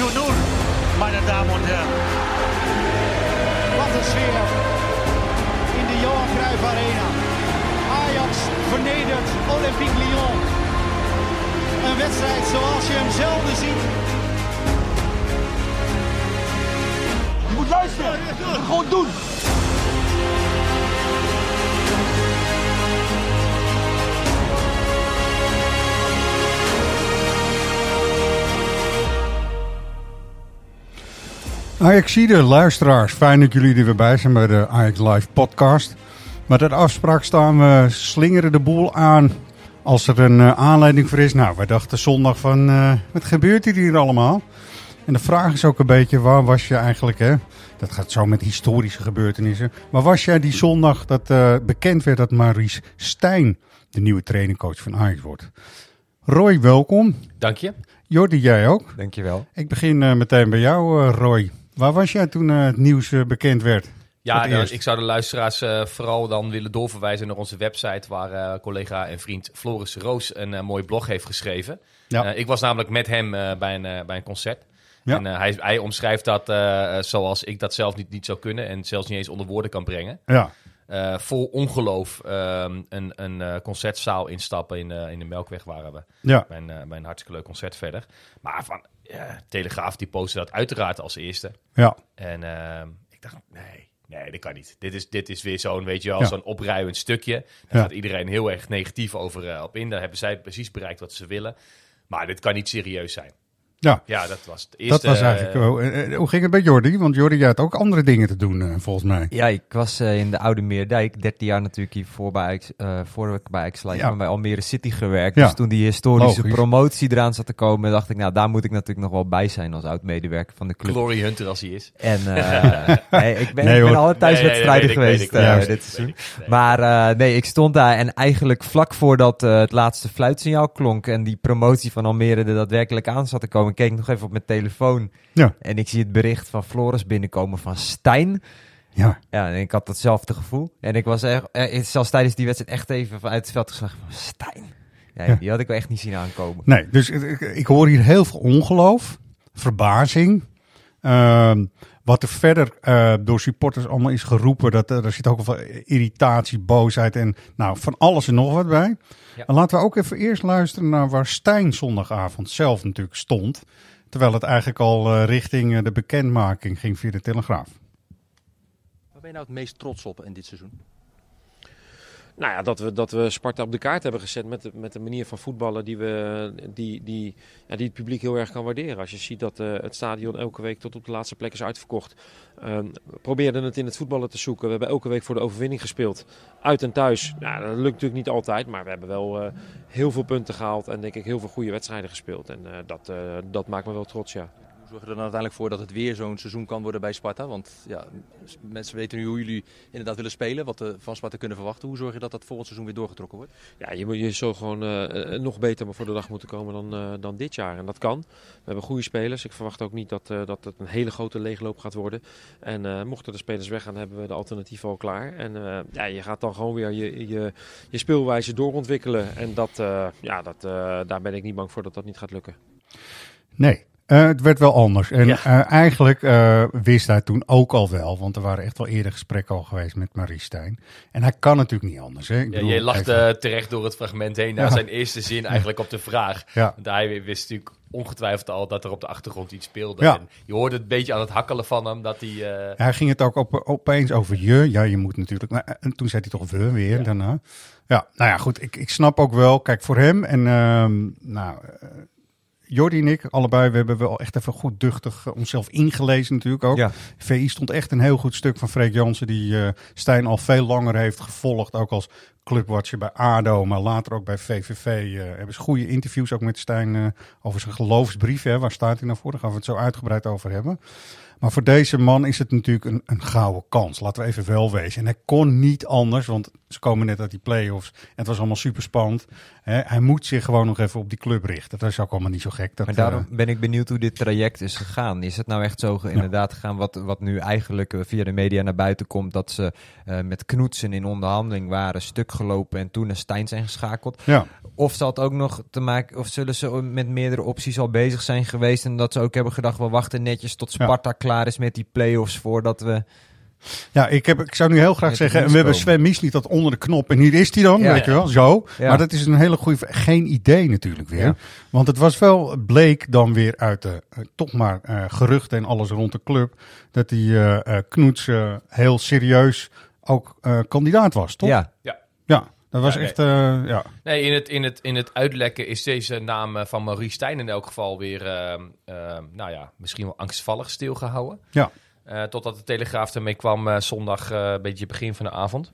4-0, meine Damen und Herren. Wat een sfeer in de Johan Cruijff Arena. Ajax vernedert Olympique Lyon. Een wedstrijd zoals je hem zelden ziet. Je moet luisteren. Gewoon doen. Ajaxide, luisteraars, fijn dat jullie er weer bij zijn bij de Ajax Live podcast. Met de afspraak staan we slingeren de boel aan als er een eh, aanleiding voor is. Nou, wij dachten zondag van, eh, wat gebeurt hier hier allemaal? En de vraag is ook een beetje, waar was je eigenlijk, hè? Dat gaat zo met historische gebeurtenissen. Waar was jij die zondag dat eh, bekend werd dat Maurice Stijn de nieuwe trainingcoach van Ajax wordt? Roy, welkom. Dank je. Jordi, jij ook? Dankjewel. Ik begin eh, meteen bij jou, eh, Roy. Waar was jij toen eh, het nieuws eh, bekend werd? Ja, nou, ik zou de luisteraars eh, vooral dan willen doorverwijzen naar onze website, waar collega en vriend Floris Roos een mooi blog heeft geschreven. Ja. Ik was namelijk met hem bij, een, bij een concert. Ja. En hij, hij omschrijft dat zoals ik dat zelf niet, niet zou kunnen en zelfs niet eens onder woorden kan brengen. Ja, vol ongeloof ehm, een, een concertzaal instappen in, in de Melkweg waren we. ja, Bij een, bij een hartstikke leuk concert verder. Maar van ja, Telegraaf die postte dat uiteraard als eerste. ja. En ehm, ik dacht, nee, nee, dat kan niet. Dit is, dit is weer zo'n, weet je wel, Ja. zo'n opruimend stukje. Daar Ja. gaat iedereen heel erg negatief over eh, op in. Daar hebben zij precies bereikt wat ze willen. Maar dit kan niet serieus zijn. Ja. Ja, dat was het eerste. Dat was eigenlijk. eh, wel- eh, eh, hoe ging het bij Jordi? Want Jordi jij had ook andere dingen te doen, volgens mij. Ja, ik was in de Oude Meerdijk, 13 jaar natuurlijk hiervoor bij Ajax, eh voor ik bij Ajax maar bij Almere City gewerkt. Ja. Dus toen die historische Logisch. promotie eraan zat te komen, dacht ik, nou daar moet ik natuurlijk nog wel bij zijn als oud-medewerker van de club. Glory Hunter als hij is. En eh, nee, ik ben, Nee, ik ben hoor. alle thuiswedstrijden Nee, nee, geweest eh, dit seizoen. Maar eh, nee, ik stond daar en eigenlijk vlak voordat eh, het laatste fluitsignaal klonk en die promotie van Almere er daadwerkelijk aan zat te komen, keek ik nog even op mijn telefoon Ja, en ik zie het bericht van Floris binnenkomen van Stijn. ja. Ja, en ik had datzelfde gevoel. En ik was echt, eh, zelfs tijdens die wedstrijd echt even vanuit het veld geslagen van Stijn. Ja, Ja. die had ik wel echt niet zien aankomen. Nee, dus ik, ik- ik hoor hier heel veel ongeloof, verbazing. Ehm, wat er verder eh, door supporters allemaal is geroepen, dat, er er zit ook wel veel irritatie, boosheid en nou, van alles en nog wat bij. Ja. En laten we ook even eerst luisteren naar waar Stijn zondagavond zelf natuurlijk stond. Terwijl het eigenlijk al eh, richting eh, de bekendmaking ging via de Telegraaf. Waar ben je nou het meest trots op in dit seizoen? Nou ja, dat we, dat we Sparta op de kaart hebben gezet met de, met de manier van voetballen die, we, die, die, ja, die het publiek heel erg kan waarderen. Als je ziet dat eh, het stadion elke week tot op de laatste plek is uitverkocht. Ehm, we probeerden het in het voetballen te zoeken. We hebben elke week voor de overwinning gespeeld. Uit en thuis. Dat lukt natuurlijk niet altijd, maar we hebben wel eh, heel veel punten gehaald. En denk ik heel veel goede wedstrijden gespeeld. En eh, dat, dat maakt me wel trots, ja. Hoe zorg je er dan uiteindelijk voor dat het weer zo'n seizoen kan worden bij Sparta? Want ja, mensen weten nu hoe jullie inderdaad willen spelen, wat we van Sparta kunnen verwachten. Hoe zorg je dat dat volgend seizoen weer doorgetrokken wordt? Ja, je, moet, je zou gewoon eh, eh, nog beter voor de dag moeten komen dan, eh, dan dit jaar. En dat kan. We hebben goede spelers. Ik verwacht ook niet dat, eh, dat het een hele grote leegloop gaat worden. En eh, mochten de spelers weggaan, hebben we de alternatieven al klaar. En eh, ja, je gaat dan gewoon weer je, je, je speelwijze doorontwikkelen. En dat, eh, ja, dat, eh, daar ben ik niet bang voor dat dat niet gaat lukken. Nee, eh, het werd wel anders. En Ja. eh, eigenlijk eh, wist hij toen ook al wel, want er waren echt wel eerder gesprekken al geweest met Marie Stijn. En hij kan natuurlijk niet anders. Hè? Ik Ja, bedoel, je lacht even- terecht door het fragment heen naar Ja. zijn eerste zin eigenlijk op de vraag. Ja. Want hij wist natuurlijk ongetwijfeld al dat er op de achtergrond iets speelde. Ja. En je hoorde het een beetje aan het hakkelen van hem dat hij... Hij ging het ook op, opeens over je. Ja, je moet natuurlijk. Maar, en toen zei hij toch we weer daarna. Ja, nou ja, goed. Ik, ik snap ook wel. Kijk, voor hem en ehm, nou, Jordi en ik, allebei, we hebben wel echt even goed duchtig eh, onszelf ingelezen natuurlijk ook. Ja. VI stond echt een heel goed stuk van Freek Jansen, die eh Stijn al veel langer heeft gevolgd. Ook als clubwatcher bij ADO, maar later ook bij VVV. eh, hebben ze goede interviews ook met Stijn over zijn geloofsbrief. Hè, waar staat hij nou voor? Daar gaan we het zo uitgebreid over hebben. Maar voor deze man is het natuurlijk een, een gouden kans. Laten we even wel wezen. En hij kon niet anders, want ze komen net uit die play-offs. En het was allemaal super spannend. Hè, hij moet zich gewoon nog even op die club richten. Dat is ook allemaal niet zo gek. Dat, Maar daarom eh, ben ik benieuwd hoe dit traject is gegaan. Is het nou echt zo inderdaad gegaan wat, wat nu eigenlijk eh, via de media naar buiten komt... dat ze eh, met Knoetsen in onderhandeling waren, stuk gelopen en toen naar Stijn zijn geschakeld? ja. Of zal het ook nog te maken, of zullen ze met meerdere opties al bezig zijn geweest en dat ze ook hebben gedacht, we wachten netjes tot Ja. Sparta klaar is met die play-offs voordat we... Ja, ik, heb, ik zou nu heel graag zeggen, we hebben Sven Misliet dat onder de knop. En hier is hij dan, Ja. weet je wel, zo. Ja. Maar dat is een hele goede, geen idee natuurlijk weer. Ja. Want het was wel, bleek dan weer uit de, eh, toch maar eh, geruchten en alles rond de club, dat die eh eh, Knoets heel serieus ook eh, kandidaat was, toch? Ja, Ja, dat was Ja, echt, eh, ja. Nee, in het, in, het, in het uitlekken is deze naam van Maurice Stijn in elk geval weer, ehm, ehm, nou ja, misschien wel angstvallig stilgehouden. Ja. Eh, totdat de Telegraaf ermee kwam eh, zondag, eh, een beetje begin van de avond.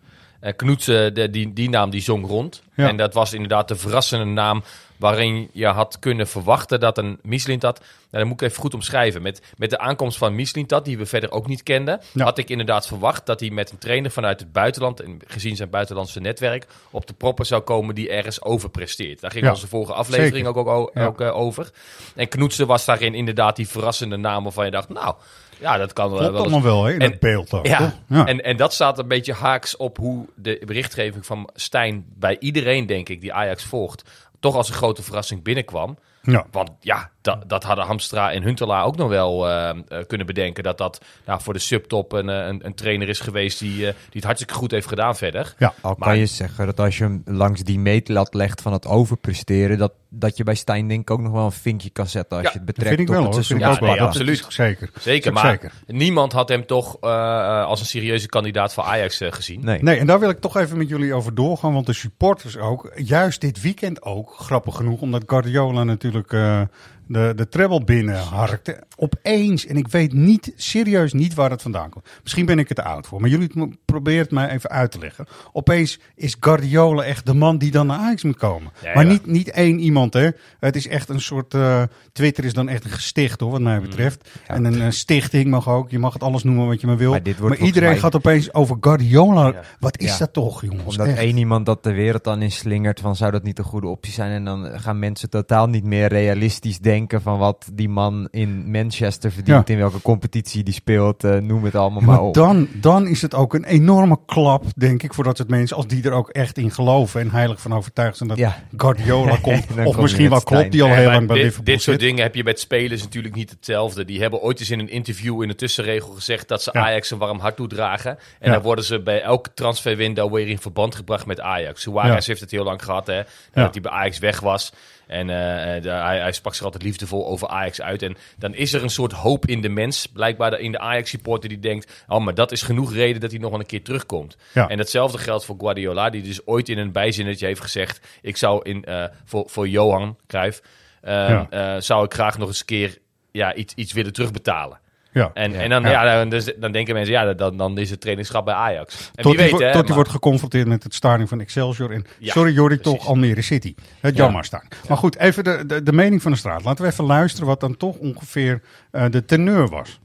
Knoets, de, die, die naam die zong rond. Ja. En dat was inderdaad de verrassende naam waarin je had kunnen verwachten dat een Mislintat... Nou, dat moet ik even goed omschrijven. Met, met de aankomst van Mislintat, die we verder ook niet kenden... Ja. had ik inderdaad verwacht dat hij met een trainer vanuit het buitenland... en gezien zijn buitenlandse netwerk, op de proppen zou komen die ergens overpresteert. Daar ging Ja, onze vorige aflevering ook, ook, ook, over. En Knoetsen was daarin inderdaad die verrassende naam waarvan je dacht... nou, ja, dat kan wel Klopt wel eens allemaal wel, hè, in En- het beeld ook. ja, toch? ja. En, en dat staat een beetje haaks op hoe de berichtgeving van Stijn bij iedereen, denk ik, die Ajax volgt, toch als een grote verrassing binnenkwam. ja. Want ja, dat, dat hadden Hamstra en Huntelaar ook nog wel eh, eh, kunnen bedenken. Dat dat nou, voor de subtop een, eh, een, een trainer is geweest die, eh, die het hartstikke goed heeft gedaan verder. ja. al Maar- kan je zeggen dat als je hem langs die meetlat legt van het overpresteren, dat, dat je bij Stijn denk ik ook nog wel een vinkje kan zetten als Ja, je het Dat betrekt vind ik op wel het seizoen. Vind ik Ja, nee, absoluut. Zeker. Zeker, maar zeker. niemand had hem toch eh, eh, als een serieuze kandidaat voor Ajax eh, gezien. Nee. Nee, en daar wil ik toch even met jullie over doorgaan. Want de supporters ook, juist dit weekend ook, grappig genoeg, omdat Guardiola natuurlijk eh, de, de treble binnenharkte. Opeens, en ik weet niet, serieus niet waar het vandaan komt. Misschien ben ik te oud voor, maar jullie proberen het mij even uit te leggen. Opeens is Guardiola echt de man die dan naar Ajax moet komen. Ja, maar niet, niet één iemand, hè. Het is echt een soort, eh, Twitter is dan echt een gesticht, hoor, wat mij betreft. Ja. En een eh, stichting mag ook, je mag het alles noemen wat je maar wil. Maar iedereen mij- gaat opeens over Guardiola. Ja. Wat is dat toch, jongens? Omdat Echt. één iemand dat de wereld dan in slingert van zou dat niet een goede optie zijn. En dan gaan mensen totaal niet meer realistisch denken van wat die man in Manchester verdient, Ja. in welke competitie die speelt, eh, noem het allemaal Ja, maar maar op. dan, dan is het ook een enorme klap, denk ik, voor dat soort mensen, als die er ook echt in geloven en heilig van overtuigd zijn dat Ja. Guardiola komt. Of misschien wel klopt, die al heel lang bij dit, Liverpool dit soort zit. dingen heb je met spelers natuurlijk niet hetzelfde. Die hebben ooit eens in een interview in de tussenregel gezegd dat ze Ja. Ajax een warm hart toedragen. En Ja. dan worden ze bij elke transferwindow weer in verband gebracht met Ajax. Suarez heeft het heel lang gehad, hè. Dat hij bij Ajax weg was. En eh, de- hij, hij sprak zich altijd liefdevol over Ajax uit. En dan is er een soort hoop in de mens, blijkbaar in de Ajax-supporter, die denkt... oh, maar dat is genoeg reden dat hij nog wel een keer terugkomt. Ja. En datzelfde geldt voor Guardiola, die dus ooit in een bijzinnetje heeft gezegd... ik zou in, eh, voor, voor Johan Cruijff, eh, Ja. eh, zou ik graag nog eens een keer ja, iets, iets willen terugbetalen. Ja. En, Ja. en dan, Ja. ja. dan, dus- dan denken mensen, ja, dan, dan is het trainingschap bij Ajax. En Tot wie hij weet, wo- hè, tot maar- wordt geconfronteerd met het stadion van Excelsior. En Ja, sorry Jordi, toch Almere City. Het Ja. jammer staan. Maar goed, even de, de, de mening van de straat. Laten we even luisteren wat dan toch ongeveer eh, de teneur was.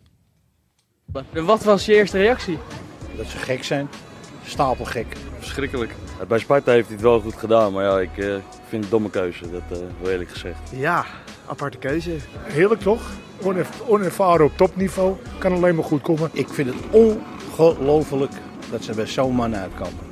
Wat was je eerste reactie? Dat ze gek zijn. Stapelgek. Verschrikkelijk. Bij Sparta heeft hij het wel goed gedaan, maar ja, ik eh, vind het een domme keuze, dat eh heel eerlijk gezegd. Ja, aparte keuze. Heerlijk toch? Onerv- onervaren op topniveau. Kan alleen maar goed komen. Ik vind het ongelooflijk dat ze bij zo'n man uitkomen.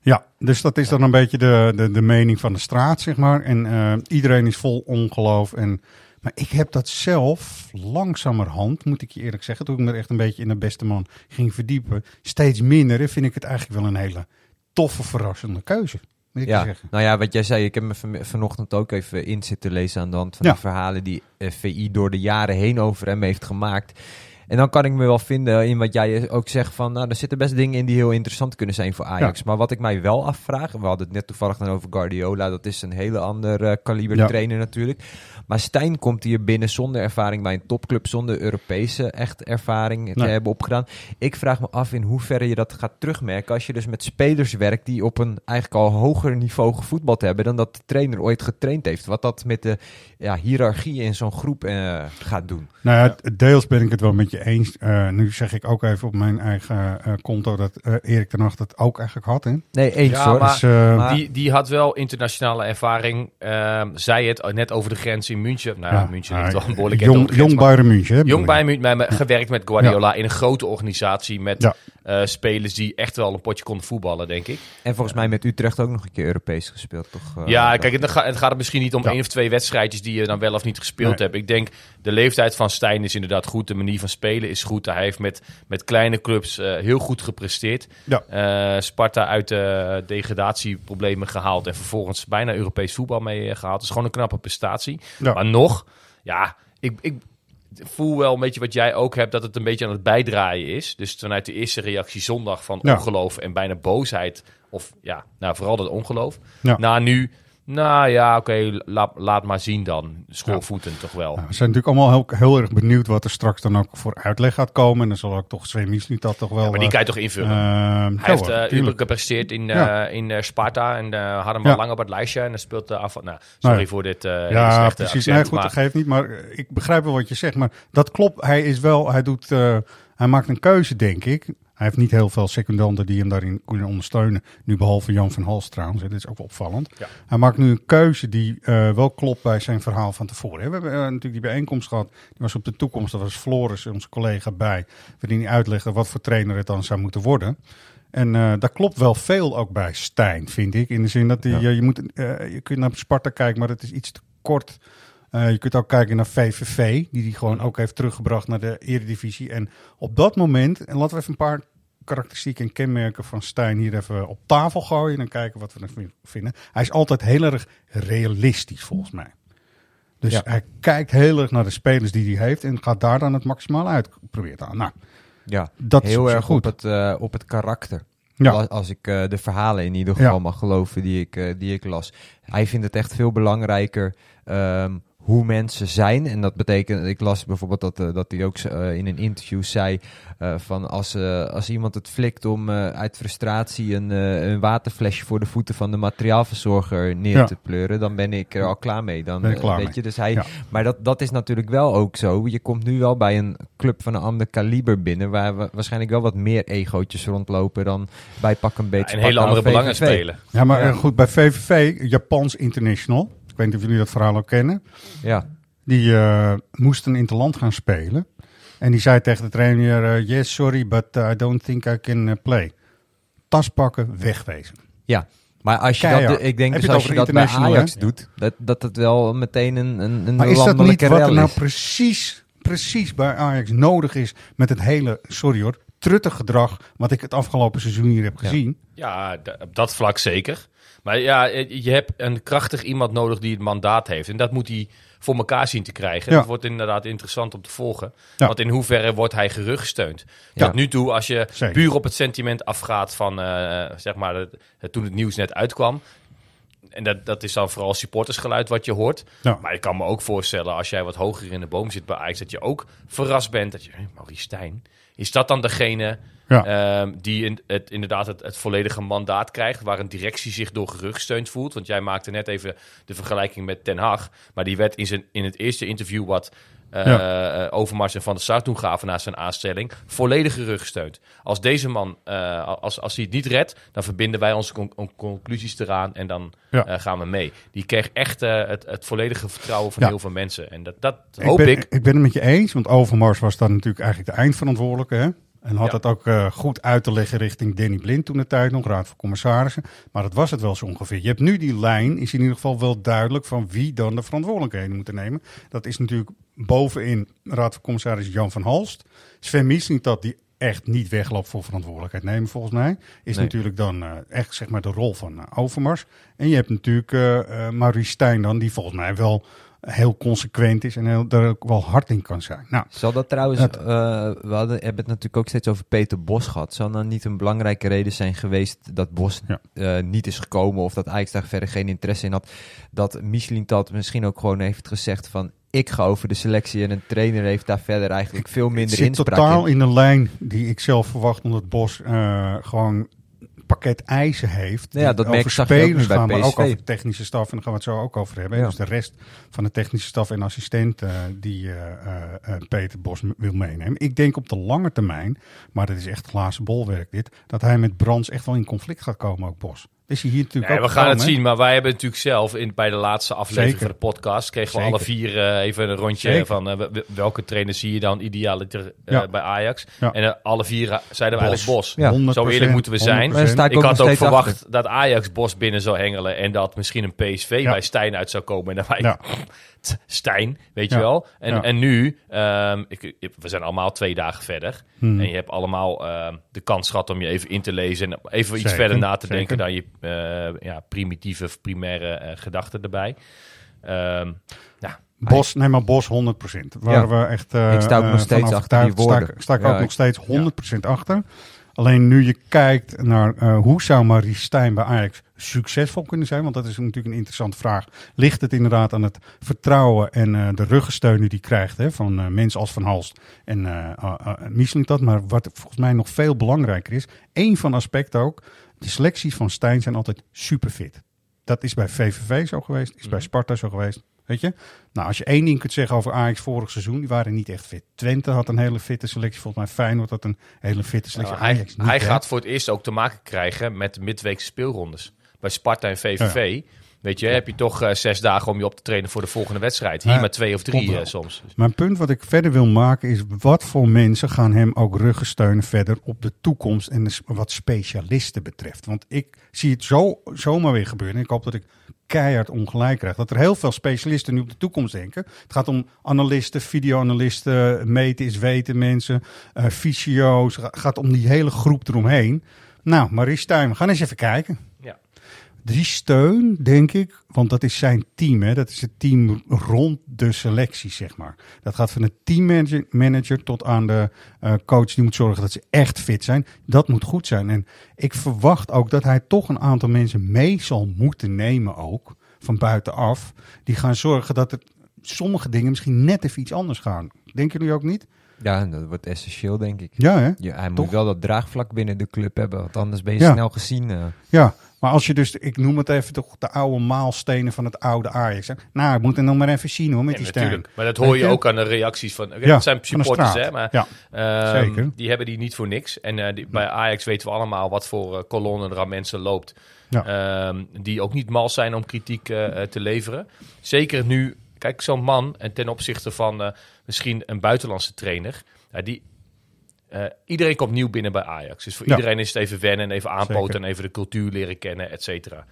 Ja, dus dat is dan een beetje de, de, de mening van de straat, zeg maar. En eh, iedereen is vol ongeloof. En, maar ik heb dat zelf langzamerhand, moet ik je eerlijk zeggen, toen ik me er echt een beetje in de beste man ging verdiepen, steeds minder, hè, vind ik het eigenlijk wel een hele toffe, verrassende keuze. Moet ik je Ja, zeggen. nou ja, wat jij zei, ik heb me van- vanochtend ook even in zitten lezen aan de hand van Ja. de verhalen die eh, VI door de jaren heen over hem heeft gemaakt. En dan kan ik me wel vinden in wat jij ook zegt van, nou, er zitten best dingen in die heel interessant kunnen zijn voor Ajax. Ja. Maar wat ik mij wel afvraag, we hadden het net toevallig dan over Guardiola, dat is een hele ander eh, kaliber trainer natuurlijk. Maar Stijn komt hier binnen zonder ervaring bij een topclub, zonder Europese echt ervaring te Nee. hebben opgedaan. Ik vraag me af in hoeverre je dat gaat terugmerken als je dus met spelers werkt die op een eigenlijk al hoger niveau gevoetbald hebben dan dat de trainer ooit getraind heeft. Wat dat met de ja, hiërarchie in zo'n groep eh, gaat doen. Nou ja, deels ben ik het wel met je eens. Eh, nu zeg ik ook even op mijn eigen eh, konto dat eh, Erik ten Hag dat ook eigenlijk had. Hè? Nee, eens Ja, hoor. maar- Dus, eh, Maar- Die, die had wel internationale ervaring. Ehm zei het net over de grens in München. Nou ja, München ligt wel een behoorlijk eind jong, jong Bayern München. hè, Jong. Bayern München, maar gewerkt met Guardiola in een grote organisatie met Eh, spelers die echt wel een potje konden voetballen, denk ik. En volgens mij met Utrecht ook nog een keer Europees gespeeld, toch? eh, ja, dat- kijk, het, het gaat er misschien niet om Ja. één of twee wedstrijdjes die je dan wel of niet gespeeld Nee. hebt. Ik denk, de leeftijd van Stijn is inderdaad goed. De manier van spelen is goed. Hij heeft met, met kleine clubs eh, heel goed gepresteerd. Ja. Eh, Sparta uit de degradatieproblemen gehaald en vervolgens bijna Europees voetbal mee eh, gehaald. Het is gewoon een knappe prestatie. Ja. Maar nog, ja, ik, ik voel wel een beetje wat jij ook hebt, dat het een beetje aan het bijdraaien is. Dus vanuit de eerste reactie zondag van Ja. ongeloof en bijna boosheid, of ja, nou vooral dat ongeloof. Ja. Na nu, nou ja, oké, laat, laat maar zien dan. Schoolvoeten toch wel. Nou, we zijn natuurlijk allemaal heel, heel erg benieuwd wat er straks dan ook voor uitleg gaat komen. En dan zal ook toch Sven Mislik dat toch wel... Ja, maar die eh, kan je toch invullen? ehm, Hij ja heeft eh tuurlijk. uber gepresteerd in, eh, in eh, Sparta en eh had hem al lang op het lijstje. En dan speelt de af. Nou, sorry Nee. voor dit eh Ja, precies. accent, nee, goed, maar- dat geeft niet. Maar eh, ik begrijp wel wat je zegt. Maar dat klopt. Hij is wel, hij doet, eh, hij maakt een keuze, denk ik. Hij heeft niet heel veel secundanten die hem daarin kunnen ondersteunen. Nu behalve Jan van Hals trouwens. hè, Dit is ook wel opvallend. Ja. Hij maakt nu een keuze die eh, wel klopt bij zijn verhaal van tevoren. hè. We hebben eh, natuurlijk die bijeenkomst gehad. Die was op de toekomst. Daar was Floris, onze collega, bij. Waarin hij uitlegde wat voor trainer het dan zou moeten worden. En eh daar klopt wel veel ook bij Stijn, vind ik. In de zin dat Ja. eh, je, moet, je kunt naar Sparta kijken, maar het is iets te kort. Eh, je kunt ook kijken naar VVV, die die gewoon ook heeft teruggebracht naar de Eredivisie. En op dat moment, en laten we even een paar karakteristieken en kenmerken van Stijn hier even op tafel gooien. En kijken wat we ervan vinden. Hij is altijd heel erg realistisch, volgens mij. Dus Ja. hij kijkt heel erg naar de spelers die hij heeft en gaat daar dan het maximaal uit proberen te halen. Nou, Ja, dat is heel zich erg goed. op het, eh, op het karakter. Ja. Als, ik eh, de verhalen in ieder Ja. geval mag geloven die ik, die ik las. Hij vindt het echt veel belangrijker ehm, hoe mensen zijn. En dat betekent, ik las bijvoorbeeld dat, eh, dat hij ook eh, in een interview zei eh, van als, eh, als iemand het flikt om eh, uit frustratie een, een waterflesje voor de voeten van de materiaalverzorger neer Ja. te pleuren, dan ben ik er al klaar mee. Dan, Ben ik klaar weet mee. je, dus hij, Ja. maar dat, dat is natuurlijk wel ook zo. Je komt nu wel bij een club van een ander kaliber binnen, waar we waarschijnlijk wel wat meer egootjes rondlopen dan bij pak een beetje. en hele andere belangen spelen. Ja, maar Ja. goed, bij VVV, Japans International. Ik weet niet of jullie dat verhaal ook kennen. Ja, Die eh, moesten in het land gaan spelen. En die zei tegen de trainer, eh, yes, sorry, but I don't think I can eh, play. Tas pakken, wegwezen. ja. Maar als je Keihard. dat, ik denk Heb dus als je dat bij Ajax hè? doet, dat, dat het wel meteen een, een, een Maar is dat niet wat er nou precies, precies bij Ajax nodig is met het hele, sorry hoor, truttig gedrag wat ik het afgelopen seizoen hier heb Ja. gezien? Ja, d- op dat vlak zeker. Maar ja, eh, je hebt een krachtig iemand nodig die het mandaat heeft. En dat moet hij voor elkaar zien te krijgen. Ja. Dat wordt inderdaad interessant om te volgen. Ja. Want in hoeverre wordt hij gerugsteund? Ja. Tot nu toe, als je Zeker. puur op het sentiment afgaat van, eh, zeg maar, het- het- toen het nieuws net uitkwam. En dat, dat is dan vooral supportersgeluid wat je hoort. Maar ik kan me ook voorstellen, als jij wat hoger in de boom zit bij Ajax, dat je ook verrast bent. Dat je, Maurice Stijn, is dat dan degene Ja. Ehm, die in, het, inderdaad het, het volledige mandaat krijgt, waar een directie zich door gerugsteund voelt. Want jij maakte net even de vergelijking met Ten Hag, maar die werd in, zijn, in het eerste interview wat eh, eh, Overmars en Van der Sar toen gaven na zijn aanstelling, volledig gerugsteund. Als deze man, eh, als, als hij het niet redt, dan verbinden wij onze con- con- conclusies eraan en dan Ja. gaan we mee. Die kreeg echt het, het volledige vertrouwen van Ja. heel veel mensen. En dat, dat hoop ben, ik. Ik ben het met je eens, want Overmars was dan natuurlijk eigenlijk de eindverantwoordelijke. Hè? En had Ja. het ook eh, goed uit te leggen richting Danny Blind toen de tijd nog, Raad van Commissarissen. Maar dat was het wel zo ongeveer. Je hebt nu die lijn, is in ieder geval wel duidelijk van wie dan de verantwoordelijkheden moeten nemen. Dat is natuurlijk bovenin Raad van Commissarissen Jan van Halst. Sven Misling dat die echt niet wegloopt voor verantwoordelijkheid nemen volgens mij. Is Nee. natuurlijk dan eh, echt zeg maar de rol van eh, Overmars. En je hebt natuurlijk eh Maurice Stijn dan, die volgens mij wel heel consequent is en heel, er ook wel hard in kan zijn. Nou, Zal dat trouwens, Het- eh, we hadden, hebben het natuurlijk ook steeds over Peter Bos gehad. Zal dan niet een belangrijke reden zijn geweest dat Bos Ja. eh, niet is gekomen of dat Ajax daar verder geen interesse in had? Dat Michelin dat misschien ook gewoon heeft gezegd van ik ga over de selectie en een trainer heeft daar verder eigenlijk veel het minder zit inspraak totaal in. in de lijn die ik zelf verwacht, omdat Bos eh, gewoon pakket eisen heeft. Ja, dat merk- over spelers bij gaan, maar ook over de technische staf. En daar gaan we het zo ook over hebben. Ja. Dus de rest van de technische staf en assistent eh, die eh, eh, Peter Bos wil meenemen. Ik denk op de lange termijn, maar dat is echt glazen bolwerk dit, dat hij met Brands echt wel in conflict gaat komen, ook Bos. Is hij hier natuurlijk Nee, ook we gaan het zien, maar wij hebben natuurlijk zelf in, bij de laatste aflevering Zeker. van de podcast kregen we Zeker. alle vier eh, even een rondje Zeker. van eh, welke trainer zie je dan idealiter eh, Ja. bij Ajax. Ja. En alle vier zeiden we Bos. eigenlijk Bos. Ja. 100%, Zo eerlijk moeten we zijn. 100%. Daar sta ik ook had ook verwacht achter. dat Ajax Bos binnen zou hengelen en dat misschien een PSV Ja. bij Stijn uit zou komen. En dan wij, Ja. Stijn, weet Ja. je wel. En, Ja. en nu, ehm, ik, ik- we zijn allemaal twee dagen verder. Hmm. En je hebt allemaal ehm, de kans gehad om je even in te lezen en even iets verder na te zeker. denken dan je eh, ja, primitieve of primaire eh, gedachten erbij. Ehm, ja, Bos, nee, maar Bos 100%. Waren we echt. eh, Ik sta ook nog steeds achter die overtuigd. Sta ik- woorden. Sta ik, Ja, ook ik- nog steeds 100% achter. Alleen nu je kijkt naar eh, hoe zou Marie Stijn bij Ajax succesvol kunnen zijn, want dat is natuurlijk een interessante vraag. Ligt het inderdaad aan het vertrouwen en eh, de ruggensteun die hij krijgt hè, van eh, mensen als Van Halst en uh, dat. Maar wat volgens mij nog veel belangrijker is, één van de aspecten ook, de selecties van Stijn zijn altijd super fit. Dat is bij VVV zo geweest, is bij Sparta zo geweest. Weet je? Nou, als je één ding kunt zeggen over Ajax vorig seizoen, die waren niet echt fit. Twente had een hele fitte selectie. Volgens mij Feyenoord had een hele fitte selectie. Nou, hij Ajax niet, hij gaat voor het eerst ook te maken krijgen met midweekse speelrondes. Bij Sparta en VVV. Weet je, heb je toch eh, zes dagen om je op te trainen voor de volgende wedstrijd. Hier met twee of drie eh, soms. Mijn punt wat ik verder wil maken is, wat voor mensen gaan hem ook ruggensteunen verder op de toekomst en dus wat specialisten betreft. Want ik zie het zo, zomaar weer gebeuren. En ik hoop dat ik keihard ongelijk krijg. Dat er heel veel specialisten nu op de toekomst denken. Het gaat om analisten, videoanalisten, meten is weten mensen, eh fysio's. Het gaat om die hele groep eromheen. Nou, Marie Stijn, we gaan eens even kijken. Die steun, denk ik, want dat is zijn team. Hè? Dat is het team rond de selectie, zeg maar. Dat gaat van de teammanager manager tot aan de eh, coach die moet zorgen dat ze echt fit zijn. Dat moet goed zijn. En ik verwacht ook dat hij toch een aantal mensen mee zal moeten nemen ook, van buitenaf. Die gaan zorgen dat er sommige dingen misschien net even iets anders gaan. Denken jullie ook niet? Ja, dat wordt essentieel, denk ik. Ja, hè? Ja, hij Toch? moet wel dat draagvlak binnen de club hebben, want anders ben je Ja. snel gezien. eh. Ja, maar als je dus, ik noem het even toch de oude maalstenen van het oude Ajax. hè. Nou, ik moet het nog maar even zien hoor, met Ja, die natuurlijk. Maar dat hoor je ook aan de reacties van. Ja, dat zijn supporters, hè? Maar Ja, ehm, zeker. die hebben die niet voor niks. En eh, die- bij Ajax weten we allemaal wat voor eh, kolonnen er aan mensen loopt. Ehm, die ook niet mal zijn om kritiek eh, te leveren. Zeker nu, kijk, zo'n man en ten opzichte van misschien een buitenlandse trainer. die, eh, iedereen komt nieuw binnen bij Ajax. Dus voor Ja. iedereen is het even wennen en even aanpoten Zeker. en even de cultuur leren kennen, et cetera.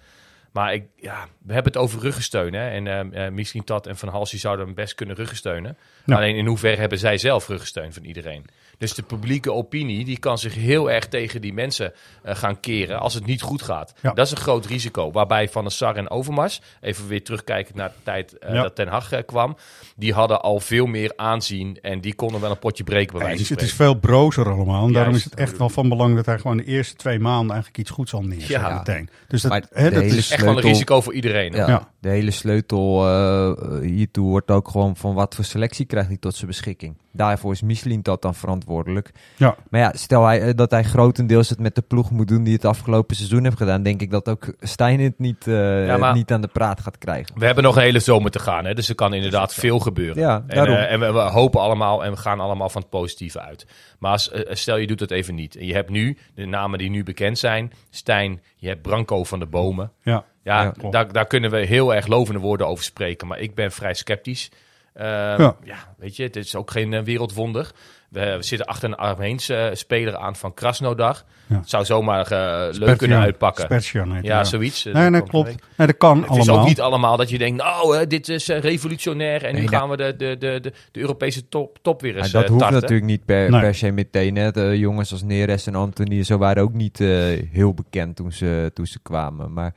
Maar ik, ja, we hebben het over ruggensteun. Hè? En eh, eh, misschien Tat en Van Halsey zouden hem best kunnen ruggensteunen. Ja. Alleen in hoeverre hebben zij zelf ruggensteun van iedereen? Dus de publieke opinie die kan zich heel erg tegen die mensen eh, gaan keren als het niet goed gaat. Ja. Dat is een groot risico. Waarbij Van der Sar en Overmars, even weer terugkijken naar de tijd eh, Ja. dat Ten Hag eh, kwam, die hadden al veel meer aanzien en die konden wel een potje breken bij wijze het is veel brozer allemaal. En daarom is het echt wel van belang dat hij gewoon de eerste twee maanden eigenlijk iets goeds zal neerzetten Ja. meteen. Dus dat, Maar hè, de dat is Echt wel een risico voor iedereen. Ja, Ja. De hele sleutel eh, hiertoe wordt ook gewoon van wat voor selectie krijgt hij tot zijn beschikking. Daarvoor is Michelin dat dan verantwoordelijk. Ja. Maar ja, stel hij, eh, dat hij grotendeels het met de ploeg moet doen die het afgelopen seizoen heeft gedaan, denk ik dat ook Stijn het niet, eh, Ja, niet aan de praat gaat krijgen. We hebben nog een hele zomer te gaan, hè? dus er kan inderdaad veel gebeuren. Ja, en daarom. eh, en we, we hopen allemaal en we gaan allemaal van het positieve uit. Maar als, stel je doet het even niet. En je hebt nu de namen die nu bekend zijn: Stijn, je hebt Branco van de Bomen. ja. Ja, Ja, daar, daar kunnen we heel erg lovende woorden over spreken. Maar ik ben vrij sceptisch. Ehm, Ja. ja. weet je, het is ook geen eh, wereldwonder. We, we zitten achter een Armeens eh, speler aan van Krasnodar. Ja. Het zou zomaar eh, leuk kunnen uitpakken. Ja, zoiets. Nee, dat nee, klopt. Nee, dat kan Het allemaal. is ook niet allemaal dat je denkt, nou, hè, dit is revolutionair en nu gaan we de, de, de, de, de Europese top, top weer eens dat eh, hoeft natuurlijk niet per, Nee. per se meteen. Hè. De jongens als Neres en Anthony, zo waren ook niet eh, heel bekend toen ze, toen ze kwamen. Maar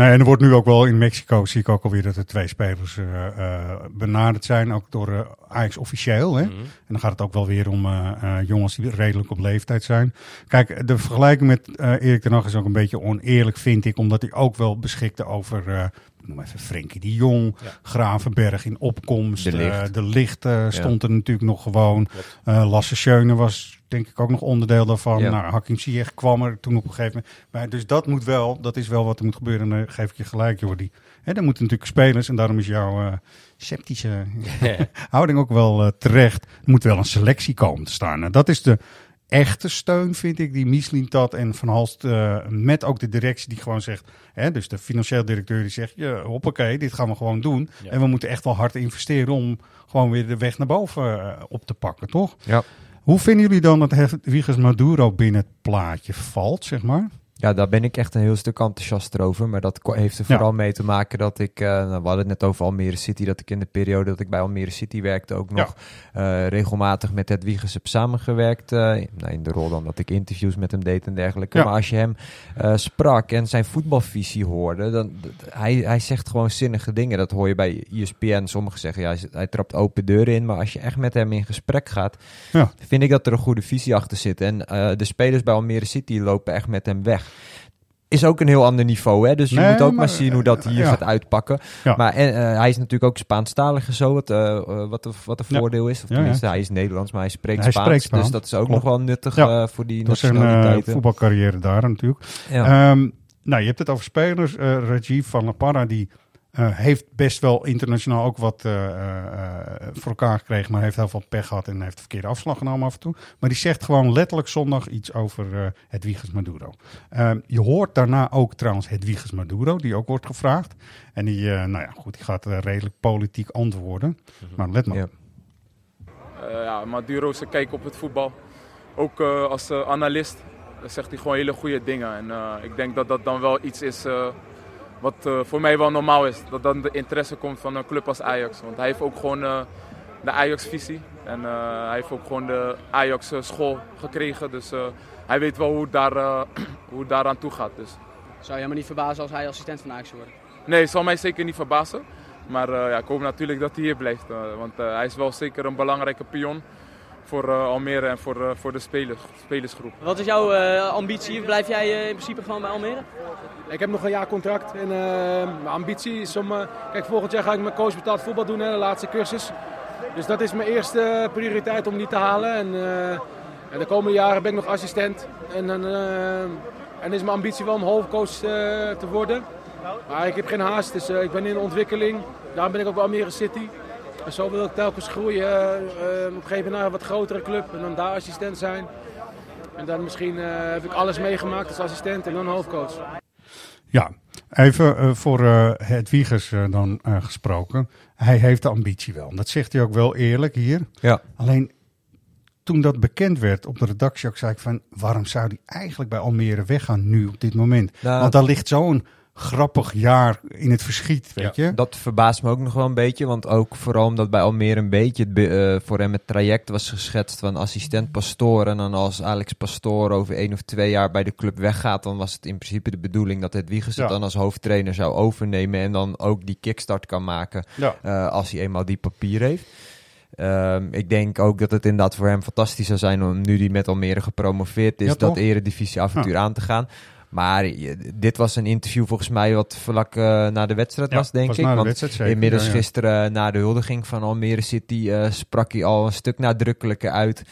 Nou, en er wordt nu ook wel in Mexico, zie ik ook alweer dat er twee spelers uh, uh, benaderd zijn, ook door uh, Ajax officieel. Hè? Mhm. En dan gaat het ook wel weer om jongens die redelijk op leeftijd zijn. Kijk, de vergelijking met Erik ten Hag is ook een beetje oneerlijk, vind ik, omdat hij ook wel beschikte over noem even Frenkie de Jong, ja. Gravenberg in opkomst. De licht, de licht stond er natuurlijk nog gewoon. Lasse Schöne was denk ik ook nog onderdeel daarvan. Ja. Nou, Hakim Ziyech kwam er toen op een gegeven moment bij. Dus dat moet wel, dat is wel wat er moet gebeuren. En dan geef ik je gelijk, Jordi. Hè, dan moeten natuurlijk spelers, en daarom is jouw uh, sceptische houding ook wel uh, terecht. Er moet wel een selectie komen te staan. En dat is de echte steun, vind ik, die Mislintat en Van Halst, uh, met ook de directie die gewoon zegt, hè, dus de financieel directeur die zegt, ja, hoppakee, dit gaan we gewoon doen. Ja. En we moeten echt wel hard investeren om gewoon weer de weg naar boven op te pakken, toch? Ja. Hoe vinden jullie dan dat Wiegers Maduro binnen het plaatje valt, zeg maar? Ja, daar ben ik echt een heel stuk enthousiaster over. Maar dat heeft er vooral ja. mee te maken dat ik... Uh, nou, we hadden het net over Almere City. Dat ik in de periode dat ik bij Almere City werkte... ook nog ja. uh, regelmatig met Ed Wiegers heb samengewerkt. Uh, nou, in de rol dan dat ik interviews met hem deed en dergelijke. Ja. Maar als je hem sprak en zijn voetbalvisie hoorde... dan hij, hij zegt gewoon zinnige dingen. Dat hoor je bij ESPN. Sommigen zeggen, ja, hij, hij trapt open deuren in. Maar als je echt met hem in gesprek gaat... vind ik dat er een goede visie achter zit. En de spelers bij Almere City lopen echt met hem weg is ook een heel ander niveau. Hè? Dus je Nee, moet ook maar, maar, zien hoe dat hier ja. gaat uitpakken. Ja. Maar en, eh, hij is natuurlijk ook Spaanstalig en zo, wat, eh, eh, wat, de, wat Ja. voordeel is. Of tenminste, hij is Nederlands, maar hij spreekt Hij Spaans. spreekt Spaans. Dus dat is ook Klopt. nog wel nuttig eh, voor die was een eh, voetbalcarrière daar natuurlijk. Ehm, nou, je hebt het over spelers. Eh Rajiv van La Parra, die eh, heeft best wel internationaal ook wat eh, eh, voor elkaar gekregen. Maar heeft heel veel pech gehad en heeft de verkeerde afslag genomen af en toe. Maar die zegt gewoon letterlijk zondag iets over eh Hedwiges Maduro. Ehm, je hoort daarna ook trouwens Hedwiges Maduro, die ook wordt gevraagd. En die, eh, nou ja, goed, die gaat redelijk politiek antwoorden. Maar let maar. Ja. Eh, ja, Maduro zijn kijk op het voetbal. Ook eh, als analist zegt hij gewoon hele goede dingen. En eh, ik denk dat dat dan wel iets is eh, wat eh, voor mij wel normaal is. Dat dan de interesse komt van een club als Ajax. Want hij heeft ook gewoon eh, de Ajax-visie. En eh, hij heeft ook gewoon de Ajax-school gekregen. Dus hij weet wel hoe het, daar, hoe het daaraan toe gaat. Dus. Zou je helemaal niet verbazen als hij assistent van Ajax wordt? Nee, het zal mij zeker niet verbazen. Maar ja, ik hoop natuurlijk dat hij hier blijft. want hij is wel zeker een belangrijke pion voor eh, Almere en voor, eh, voor de spelers, spelersgroep. Wat is jouw eh, ambitie? Blijf jij in principe gewoon bij Almere? Ik heb nog een jaar contract en eh, mijn ambitie is om... eh, kijk, volgend jaar ga ik mijn coach betaald voetbal doen, hè, de laatste cursus. Dus dat is mijn eerste prioriteit om die te halen. En, eh, en de komende jaren ben ik nog assistent. En dan eh, en is mijn ambitie wel om hoofdcoach eh, te worden. Maar ik heb geen haast, dus ik ben in ontwikkeling. Daarom ben ik ook bij Almere City. En zo wil ik telkens groeien. eh, op een gegeven moment naar een wat grotere club en dan daar assistent zijn. En dan misschien eh, heb ik alles meegemaakt als assistent en dan hoofdcoach. Ja, even voor eh Hedwiges eh, dan eh, gesproken. Hij heeft de ambitie wel. Dat zegt hij ook wel eerlijk hier. Ja. Alleen toen dat bekend werd op de redactie, ook zei ik van waarom zou hij eigenlijk bij Almere weggaan nu op dit moment? Nou, Want daar ligt zo'n grappig jaar in het verschiet, weet je? Dat verbaast me ook nog wel een beetje, want ook vooral omdat bij Almere een beetje het eh, voor hem het traject was geschetst van assistent pastoor. En dan als Alex Pastoor over één of twee jaar bij de club weggaat, dan was het in principe de bedoeling dat het Wiegers het dan als hoofdtrainer zou overnemen en dan ook die kickstart kan maken Ja. eh, als hij eenmaal die papier heeft. Ehm, ik denk ook dat het inderdaad voor hem fantastisch zou zijn om nu die met Almere gepromoveerd is, Ja, dat toch? eredivisie-avontuur aan te gaan. Maar je- dit was een interview volgens mij wat vlak eh, na de wedstrijd Ja, was, denk was ik. Want zeker, inmiddels ja, ja. gisteren eh, na de huldiging van Almere City eh, sprak hij al een stuk nadrukkelijker uit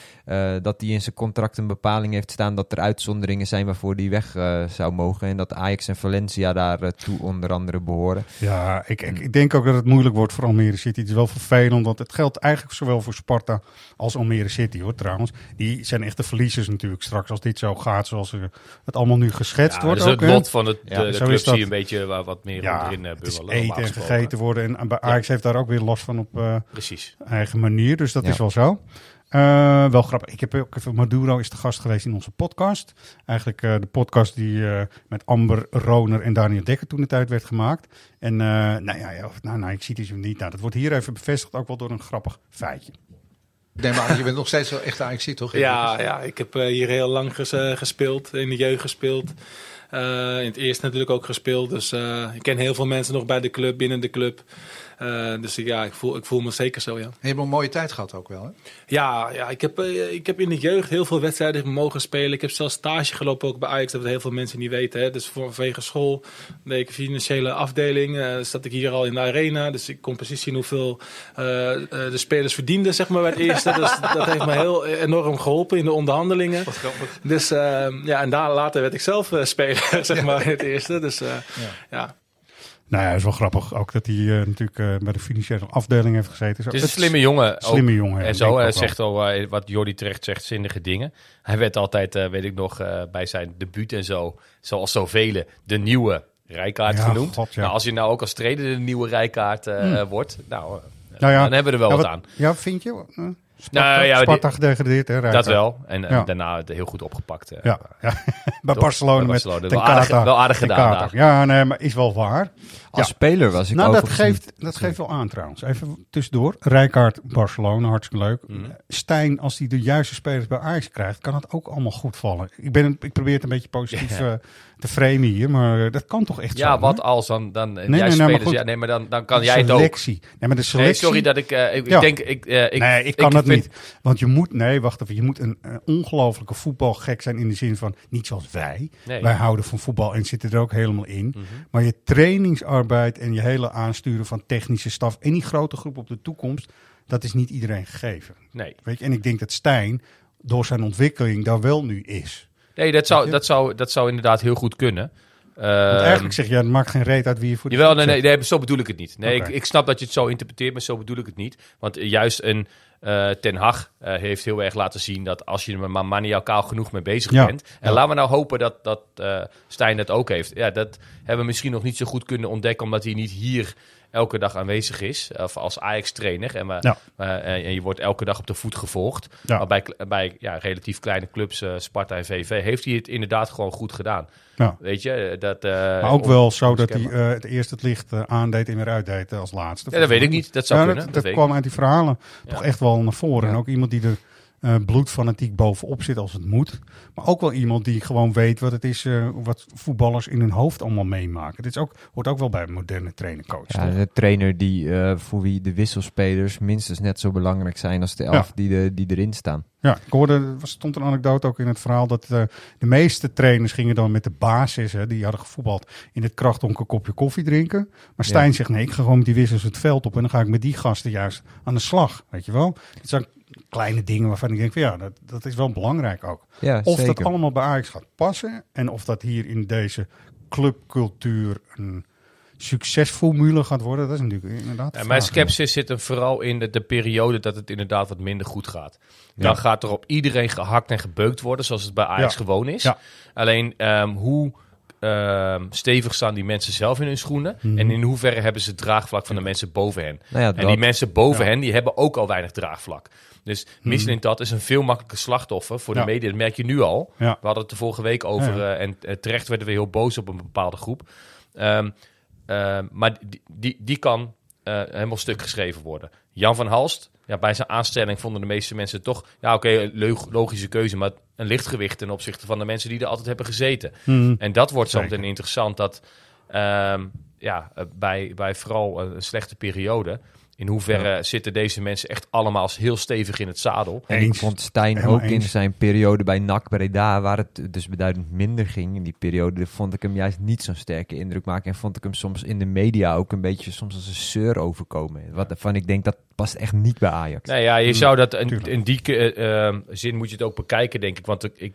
dat hij in zijn contract een bepaling heeft staan dat er uitzonderingen zijn waarvoor hij weg zou mogen. En dat Ajax en Valencia daar toe onder andere behoren. Ja, ik, ik, ik denk ook dat het moeilijk wordt voor Almere City. Het is wel vervelend, want het geldt eigenlijk zowel voor Sparta als Almere City, hoor, trouwens. Die zijn echt de verliezers natuurlijk straks als dit zo gaat zoals het allemaal nu geschetst Ja, wordt. dat is ook, het lot van het, Ja, de, de je een beetje waar wat meer Ja, onderin uh, het is bubbelen. eten en gegeten worden. En Ajax heeft daar ook weer last van op eh, Precies. eigen manier. Dus dat is wel zo. Eh, wel grappig. Ik heb ook even, Maduro is de gast geweest in onze podcast. Eigenlijk eh, de podcast die eh, met Amber Roner en Daniel Dekker toen de tijd werd gemaakt. En eh, nou ja, of- nou, nou, ik zie het dus niet. Nou, dat wordt hier even bevestigd ook wel door een grappig feitje. Ik neem aan, je bent nog steeds wel echt Ajax toch? Ja, ja, ik heb eh, hier heel lang eh, gespeeld, in de jeugd gespeeld. Eh, in het eerste natuurlijk ook gespeeld. Dus ik ken heel veel mensen nog bij de club, binnen de club. Eh, dus ja, ik voel, ik voel me zeker zo, ja. En je hebt een mooie tijd gehad ook wel, hè? Ja, ja ik, heb, eh, ik heb in de jeugd heel veel wedstrijden mogen spelen. Ik heb zelfs stage gelopen ook bij Ajax, dat heel veel mensen niet weten. Hè. Dus voor- vanwege school deed ik financiële afdeling. eh zat ik hier al in de arena. Dus ik kon precies zien hoeveel eh, eh, de spelers verdienden zeg maar, bij het eerste. dus dat heeft me heel enorm geholpen in de onderhandelingen. Dus eh, ja, en daar later werd ik zelf speler, zeg maar, in het eerste. Dus eh, ja. Nou ja, is wel grappig ook dat hij eh, natuurlijk eh, bij de financiële afdeling heeft gezeten. Zo, Het is een slimme jongen. Slimme jongen. En zo hij wel. zegt al, eh, wat Jordi terecht zegt, zinnige dingen. Hij werd altijd, eh, weet ik nog, eh, bij zijn debuut en zo, zoals zoveel, de nieuwe rijkaart Ja, genoemd. god, ja. Nou, als je nou ook als trainer de nieuwe rijkaart eh, Hmm. wordt, nou, eh, Nou ja, dan hebben we er wel wat- aan. Ja, vind je? Eh, Sparta, Nou ja, Sparta gedegradeerd, hè? Dat wel. En, en Ja. daarna het heel goed opgepakt. eh. Ja, ja. bij Toch? Barcelona Bij met Barcelona. Wel aardig- wel aardig ten gedaan. Ja, nee, maar is wel waar. Als Ja. speler was ik Nou, dat geeft, niet- dat geeft wel aan trouwens. Even tussendoor. Rijkaard, Barcelona, hartstikke leuk. Mhm. Stijn, als hij de juiste spelers bij Ajax krijgt, kan het ook allemaal goed vallen. Ik, ben, ik probeer het een beetje positief Ja. Te framen hier, maar dat kan toch echt zo. Ja, wat hè? als dan, dan Nee, jij nee, nee, spelers, ja, nee, maar dan, dan kan jij het ook. selectie. Nee, maar de selectie... Sorry dat ik, eh, ik, Ja. denk, ik, eh, ik, nee, ik kan dat vind- niet. Want je moet, nee, wacht even. Je moet een, ongelofelijke voetbalgek zijn in de zin van, niet zoals wij. Wij houden van voetbal en zitten er ook helemaal in. Mhm. Maar je trainingsarbeid en je hele aansturen van technische staf en die grote groep op de toekomst, dat is niet iedereen gegeven. Nee. Weet je? En ik denk dat Stijn door zijn ontwikkeling daar wel nu is. Nee, dat zou, dat, zou, dat zou inderdaad heel goed kunnen. Want Ehm, eigenlijk zeg je, het maakt geen reet uit wie je voor de Jawel, nee, nee, nee, zo bedoel ik het niet. Nee, ik, ik snap dat je het zo interpreteert, maar zo bedoel ik het niet. Want juist een eh, Ten Hag eh, heeft heel erg laten zien dat als je er maar maniacaal genoeg mee bezig Ja, bent. En ja. laten we nou hopen dat, dat eh, Stijn dat ook heeft. Ja, dat hebben we misschien nog niet zo goed kunnen ontdekken, omdat hij niet hier elke dag aanwezig is. Of als Ajax-trainer. En, we- Ja. eh, en je wordt elke dag op de voet gevolgd. Ja. Maar bij, bij ja, relatief kleine clubs, eh, Sparta en VV, heeft hij het inderdaad gewoon goed gedaan. Ja. Weet je, eh, dat... Maar ook wel zo dat hij het eerst het licht eh, aandeed en weer uitdeed als laatste. Ja, dat weet ik niet. Dat zou Ja, kunnen. Dat, kwam uit die verhalen Ja. toch echt wel naar voren. En ook iemand die er eh, bloedfanatiek bovenop zit als het moet. Maar ook wel iemand die gewoon weet wat het is, eh, wat voetballers in hun hoofd allemaal meemaken. Dit is ook, hoort ook wel bij een moderne trainer-coach. Ja, de trainer die, eh, voor wie de wisselspelers minstens net zo belangrijk zijn als de elf Ja. die, de, die erin staan. Ja, ik hoorde, er stond een anekdote ook in het verhaal dat de meeste trainers gingen dan met de basis, hè, die hadden gevoetbald, in het krachtdonker kopje koffie drinken. Maar Stijn Ja. zegt nee, ik ga gewoon met die wissels het veld op en dan ga ik met die gasten juist aan de slag, weet je wel. Het zijn kleine dingen waarvan ik denk van ja, dat, dat is wel belangrijk ook. Ja, of dat allemaal bij Ajax gaat passen en of dat hier in deze clubcultuur een succesformule gaat worden, dat is natuurlijk inderdaad de Ja, mijn sceptisch zit hem vooral in de, de periode dat het inderdaad wat minder goed gaat. Ja. Dan gaat er op iedereen gehakt en gebeukt worden, zoals het bij Ajax Ja. gewoon is. Ja. Alleen ehm, hoe ehm, stevig staan die mensen zelf in hun schoenen? Mhm. En in hoeverre hebben ze het draagvlak van de mensen boven hen? Nou ja, en dat- die mensen boven Ja. hen, die hebben ook al weinig draagvlak. Dus Michelin dat is een veel makkelijker slachtoffer voor de Ja. media. Dat merk je nu al. Ja. We hadden het de vorige week over. Ja, ja. eh, en eh, terecht werden we heel boos op een bepaalde groep. Ehm, ehm, maar die, die, die kan eh, helemaal stuk geschreven worden. Jan van Halst, ja, bij zijn aanstelling vonden de meeste mensen toch... Ja, oké, logische keuze, maar een lichtgewicht ten opzichte van de mensen die er altijd hebben gezeten. Mhm. En dat wordt zo Zeker. meteen interessant dat ehm, ja, eh, bij, bij vooral een slechte periode... In hoeverre zitten deze mensen echt allemaal heel stevig in het zadel? En ik vond Stijn Helemaal ook in zijn periode bij NAC Breda, waar het dus beduidend minder ging in die periode, vond ik hem juist niet zo'n sterke indruk maken. En vond ik hem soms in de media ook een beetje soms als een zeur overkomen. Wat van ik denk dat past echt niet bij Ajax. Nee, ja, je zou dat in, in die eh, ehm, zin moet je het ook bekijken, denk ik. Want ik, ik,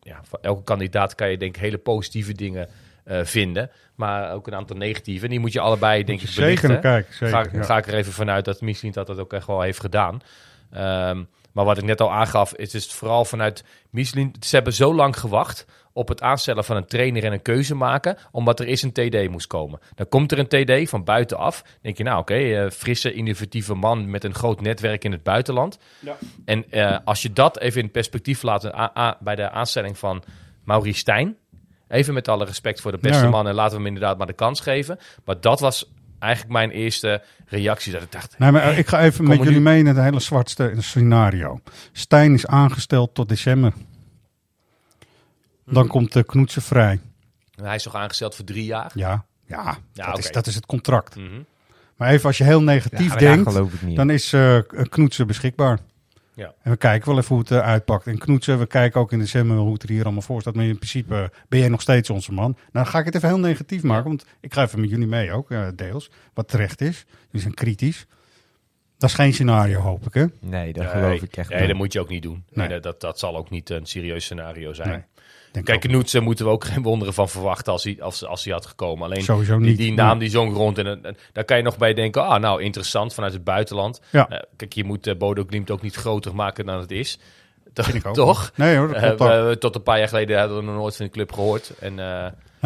ja, voor elke kandidaat kan je denk ik hele positieve dingen eh, vinden. Maar ook een aantal negatieve. En die moet je allebei, denk je ik, zeker belichten. naar kijken, zeker, ga, ja. ga ik er even vanuit dat misschien dat dat ook echt wel heeft gedaan. Ehm, maar wat ik net al aangaf, is het vooral vanuit Michelin. Ze hebben zo lang gewacht op het aanstellen van een trainer en een keuze maken, omdat er eens een TD moest komen. Dan komt er een TD van buitenaf. Dan denk je, nou oké, eh, frisse, innovatieve man met een groot netwerk in het buitenland. Ja. En eh, als je dat even in perspectief laat bij de aanstelling van Maurice Stijn. Even met alle respect voor de beste Ja, ja. man en laten we hem inderdaad maar de kans geven. Maar dat was eigenlijk mijn eerste reactie. Dat ik dacht, Nee, maar eh, ik ga even met jullie nu- mee in het hele zwartste scenario. Stijn is aangesteld tot december. Dan komt de Knoetsen vrij. Hij is toch aangesteld voor drie jaar? Ja, ja, Ja, dat, is, dat is het contract. Mhm. Maar even als je heel negatief Ja, denkt, dan is eh Knoetsen beschikbaar. Ja. En we kijken wel even hoe het uitpakt. En Knoetsen, we kijken ook in december hoe het er hier allemaal voor staat. Maar in principe eh, ben jij nog steeds onze man. Nou, dan ga ik het even heel negatief maken. Want ik ga even met jullie mee ook, eh, deels. Wat terecht is. Jullie zijn kritisch. Dat is geen scenario, hoop ik, hè? Nee, dat Nee, geloof ik echt Nee, niet. dat moet je ook niet doen. Nee, Nee. dat, dat, zal ook niet een serieus scenario zijn. Nee, denk Kijk, Knoetsen moeten we ook geen wonderen van verwachten als hij, als, als hij had gekomen. Alleen Sowieso die, niet. die naam die zong rond. En, en daar kan je nog bij denken, ah nou interessant vanuit het buitenland. Ja. Eh, kijk, je moet eh, Bodo Glimt ook niet groter maken dan het is. Toch? Vind ik ook. Toch? Nee hoor, dat klopt we- we- tot een paar jaar geleden hadden we nog nooit van de club gehoord. En,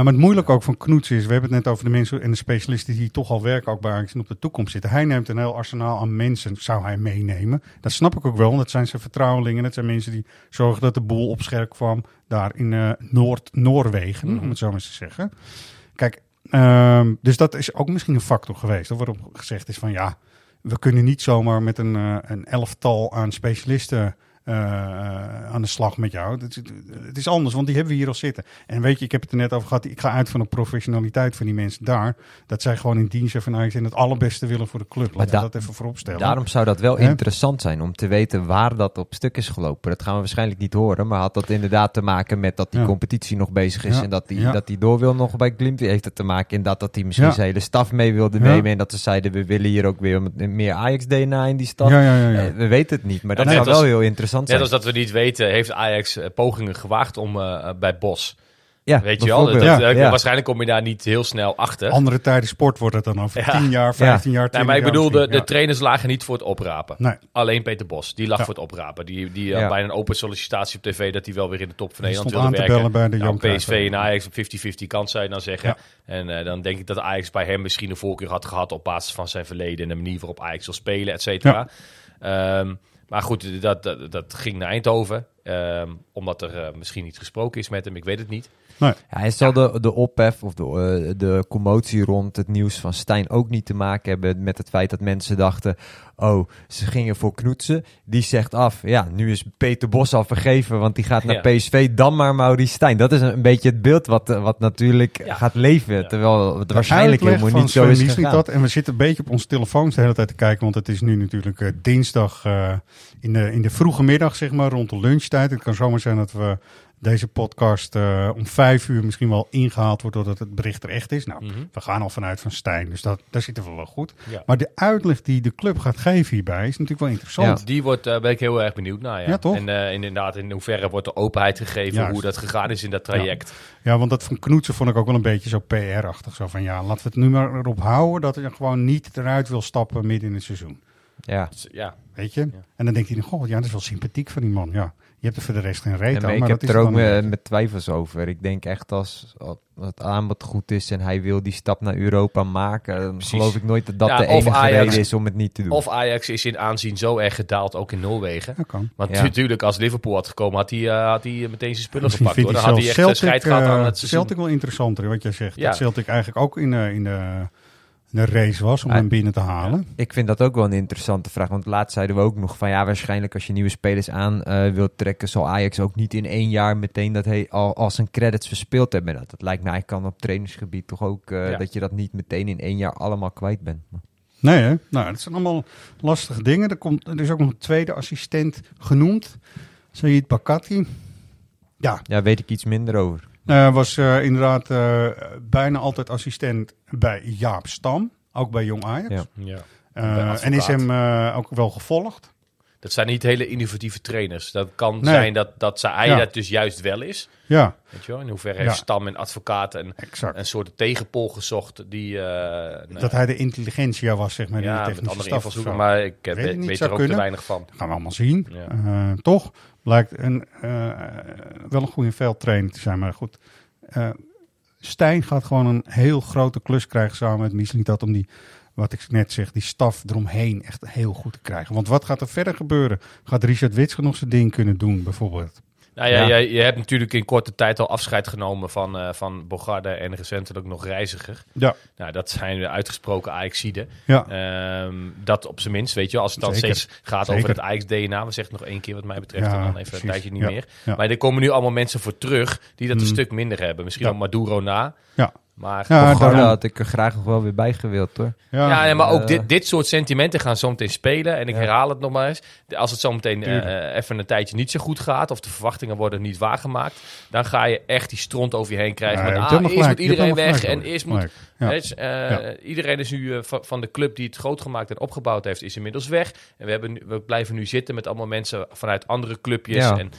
maar het moeilijke ook van Knoets is, we hebben het net over de mensen en de specialisten die toch al werken ook bij Ajax en op de toekomst zitten. Hij neemt een heel arsenaal aan mensen, zou hij meenemen. Dat snap ik ook wel, want dat zijn zijn vertrouwelingen. Dat zijn mensen die zorgen dat de boel op scherp kwam daar in eh, Noord-Noorwegen, Mhm. om het zo maar eens te zeggen. Kijk, ehm, dus dat is ook misschien een factor geweest, waarop gezegd is van ja, we kunnen niet zomaar met een, eh, een elftal aan specialisten aan de slag met jou. Het is, het is anders, want die hebben we hier al zitten. En weet je, ik heb het er net over gehad. Ik ga uit van de professionaliteit van die mensen daar. Dat zij gewoon in dienst zijn van Ajax en het allerbeste willen voor de club. Laten da- dat even vooropstellen. Daarom zou dat wel interessant zijn om te weten waar dat op stuk is gelopen. Dat gaan we waarschijnlijk niet horen, maar had dat inderdaad te maken met dat die Ja. competitie nog bezig is Ja, en dat die, ja. dat die door wil nog bij Glimt. Heeft het te maken in dat, dat hij misschien zijn hele staf mee wilde nemen en dat ze zeiden we willen hier ook weer meer Ajax-DNA in die ja. Eh, We weten het niet, maar dat zou wel heel interessant net zijn. als dat we niet weten, heeft Ajax eh, pogingen gewaagd om eh, bij Bos. Ja, Weet je wel? Dat, Ja. Waarschijnlijk kom je daar niet heel snel achter. Andere tijden sport wordt het dan over Ja. 10 jaar, 15 jaar, 20 Nee, maar ik bedoel, de, trainers lagen niet voor het oprapen. Nee. Alleen Peter Bos, die lag Ja. voor het oprapen. Die, die Ja. had bijna een open sollicitatie op tv dat hij wel weer in de top van Die Nederland wilde aan te werken. bellen bij de nou, PSV en Ajax op 50-50 kans zou je dan zeggen. Ja. En eh, dan denk ik dat Ajax bij hem misschien een voorkeur had gehad op basis van zijn verleden en de manier waarop Ajax wil spelen, et cetera. Ehm, maar goed, dat, dat, dat ging naar Eindhoven. Ehm, omdat er eh, misschien niet gesproken is met hem, ik weet het niet. Nee. Ja, hij zal de, de ophef of de, eh, de commotie rond het nieuws van Stijn ook niet te maken hebben met het feit dat mensen dachten: oh, ze gingen voor Knoetsen. Die zegt af, ja, nu is Peter Bos al vergeven, want die gaat naar Ja. PSV, dan maar Maurice Stijn. Dat is een, een beetje het beeld wat, eh, wat natuurlijk Ja. gaat leven, terwijl het waarschijnlijk helemaal niet zo is Misling gegaan. dat. En we zitten een beetje op onze telefoons de hele tijd te kijken. Want het is nu natuurlijk eh, dinsdag eh, in, de, in de vroege middag, zeg maar, rond de lunchtijd. Het kan zomaar zijn dat we deze podcast eh, om vijf uur misschien wel ingehaald wordt doordat het bericht er echt is. Nou, Mhm. we gaan al vanuit van Stijn, dus dat, daar zitten we wel goed. Ja. Maar de uitleg die de club gaat geven hierbij is natuurlijk wel interessant. Die wordt, eh, ben ik heel erg benieuwd naar. Ja, Ja, toch? En eh, inderdaad, in hoeverre wordt er openheid gegeven Juist. hoe dat gegaan is in dat traject. Ja, want dat van Knoetsen vond ik ook wel een beetje zo PR-achtig. Zo van, ja, laten we het nu maar erop houden dat hij gewoon niet eruit wil stappen midden in het seizoen. Ja. Ja. Weet je? En dan denkt hij, goh, ja, dat is wel sympathiek van die man. Ja, je hebt er voor de rest geen reet aan. maar ik maar heb dat is er ook met, twijfels over. Ik denk echt als, als het aanbod goed is en hij wil die stap naar Europa maken, dan Precies. geloof ik nooit dat dat Ja, de enige Ajax- reden is om het niet te doen. Of Ajax is in aanzien zo erg gedaald, ook in Noorwegen. Dat kan. Want Ja. natuurlijk, als Liverpool had gekomen, had hij, eh, had hij meteen zijn spullen Misschien gepakt. Hoor. Dan had hij zelfs echt Celtic, scheid gehad aan eh, het seizoen. Celtic wel interessanter, wat jij zegt. Ja. Dat Celtic eigenlijk ook in de, in de, de race was om Ah, hem binnen te halen. Ik vind dat ook wel een interessante vraag. Want laatst zeiden we ook nog van ja, waarschijnlijk als je nieuwe spelers aan eh, wilt trekken, zal Ajax ook niet in één jaar meteen dat hij al, al zijn credits verspeeld hebben. Nou, dat lijkt eigenlijk kan op trainingsgebied toch ook eh, Ja. dat je dat niet meteen in één jaar allemaal kwijt bent. Nee, hè? Nou, dat zijn allemaal lastige dingen. Er, komt, er is ook nog een tweede assistent genoemd. Sayid Bakati. Ja, Ja, weet ik iets minder over. Hij was eh, inderdaad eh, bijna altijd assistent bij Jaap Stam. Ook bij Jong Ajax. Ja. Eh, en is hem eh, ook wel gevolgd. Dat zijn niet hele innovatieve trainers. Dat kan Nee. zijn dat, dat zij, hij Ja. dat dus juist wel is. Ja, Weet je wel? In hoeverre Ja. heeft Stam en advocaat een, exact. een soort tegenpol gezocht die... eh, nou, dat hij de intelligentia was, zeg maar, ja, met technische andere invalshoeken, maar ik Weet weet, ik niet, weet zou er ook te kunnen. weinig van. Dat gaan we allemaal zien. Ja. Eh, toch blijkt een, eh, wel een goede veldtrainer te zijn. Maar goed, eh, Stijn gaat gewoon een heel grote klus krijgen samen met Mislintat om die, wat ik net zeg, die staf eromheen echt heel goed te krijgen. Want wat gaat er verder gebeuren? Gaat Richard Witsche nog zijn ding kunnen doen, bijvoorbeeld? Nou ja, Ja. Je, je hebt natuurlijk in korte tijd al afscheid genomen van, eh van Bogarde en recentelijk nog Reiziger. Ja. Nou, dat zijn de uitgesproken Ajaxiden. Ja. Ehm, dat op zijn minst, weet je. Als het dan Zeker. steeds gaat Zeker. over het Ajax-DNA. We zeggen het nog één keer wat mij betreft Ja, en dan even precies. een tijdje niet meer. Maar er komen nu allemaal mensen voor terug die dat een Mm. stuk minder hebben. Misschien ook Maduro na. Ja. Maar, Ja, daarom- had ik er graag nog wel weer bij gewild hoor. ja, ja, maar ook Eh, dit, dit soort sentimenten gaan zometeen spelen. En ik Ja. herhaal het nog maar eens. Als het zometeen Tuurlijk. eh, even een tijdje niet zo goed gaat... of de verwachtingen worden niet waargemaakt... dan ga je echt die stront over je heen krijgen. Ja, ah, eerst moet gelijk. Iedereen weg en eerst moet... Weet eh, Ja. Iedereen is nu van, van de club die het groot gemaakt en opgebouwd heeft... is inmiddels weg. En we, hebben nu, we blijven nu zitten met allemaal mensen vanuit andere clubjes. Ja. En,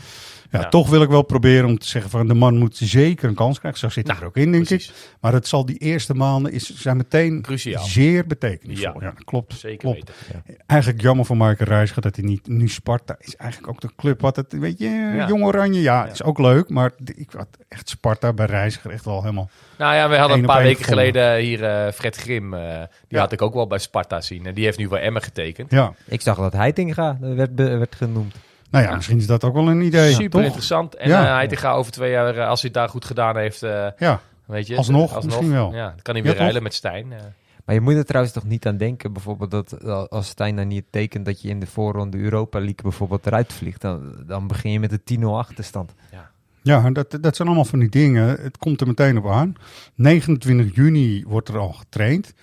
Ja, Ja. toch wil ik wel proberen om te zeggen van de man moet zeker een kans krijgen. Zo zit het Nou, er ook in, denk precies. ik. Maar het zal die eerste maanden is, zijn meteen Cruciaal. zeer betekenisvol. Ja. Ja, dat klopt. Zeker klopt. weten. Eigenlijk jammer voor Marken Reiziger dat hij niet... Nu Sparta is eigenlijk ook de club wat het... Weet je, Ja. Jong Oranje, ja, is ook leuk. Maar ik had echt Sparta bij Reiziger echt wel helemaal... Nou ja, we hadden een paar weken gevonden. geleden hier eh, Fred Grim. eh, die Ja. had ik ook wel bij Sparta zien. En die heeft nu bij Emmen getekend. Ja, Ik zag dat Heitinga werd, werd genoemd. Nou ja, misschien is dat ook wel een idee. Super toch? interessant. En Ja. ja. hij gaat over twee jaar, eh, als hij het daar goed gedaan heeft, eh, Ja, weet je. Alsnog, misschien wel. Ja, dan kan hij Ja, weer ruilen met Stijn. eh. Maar je moet er trouwens toch niet aan denken, bijvoorbeeld dat eh, als Stijn dan niet tekent dat je in de voorronde Europa League bijvoorbeeld eruit vliegt, dan, dan begin je met een 10-0 achterstand. Ja, dat, dat zijn allemaal van die dingen. Het komt er meteen op aan. 29 juni wordt er al getraind.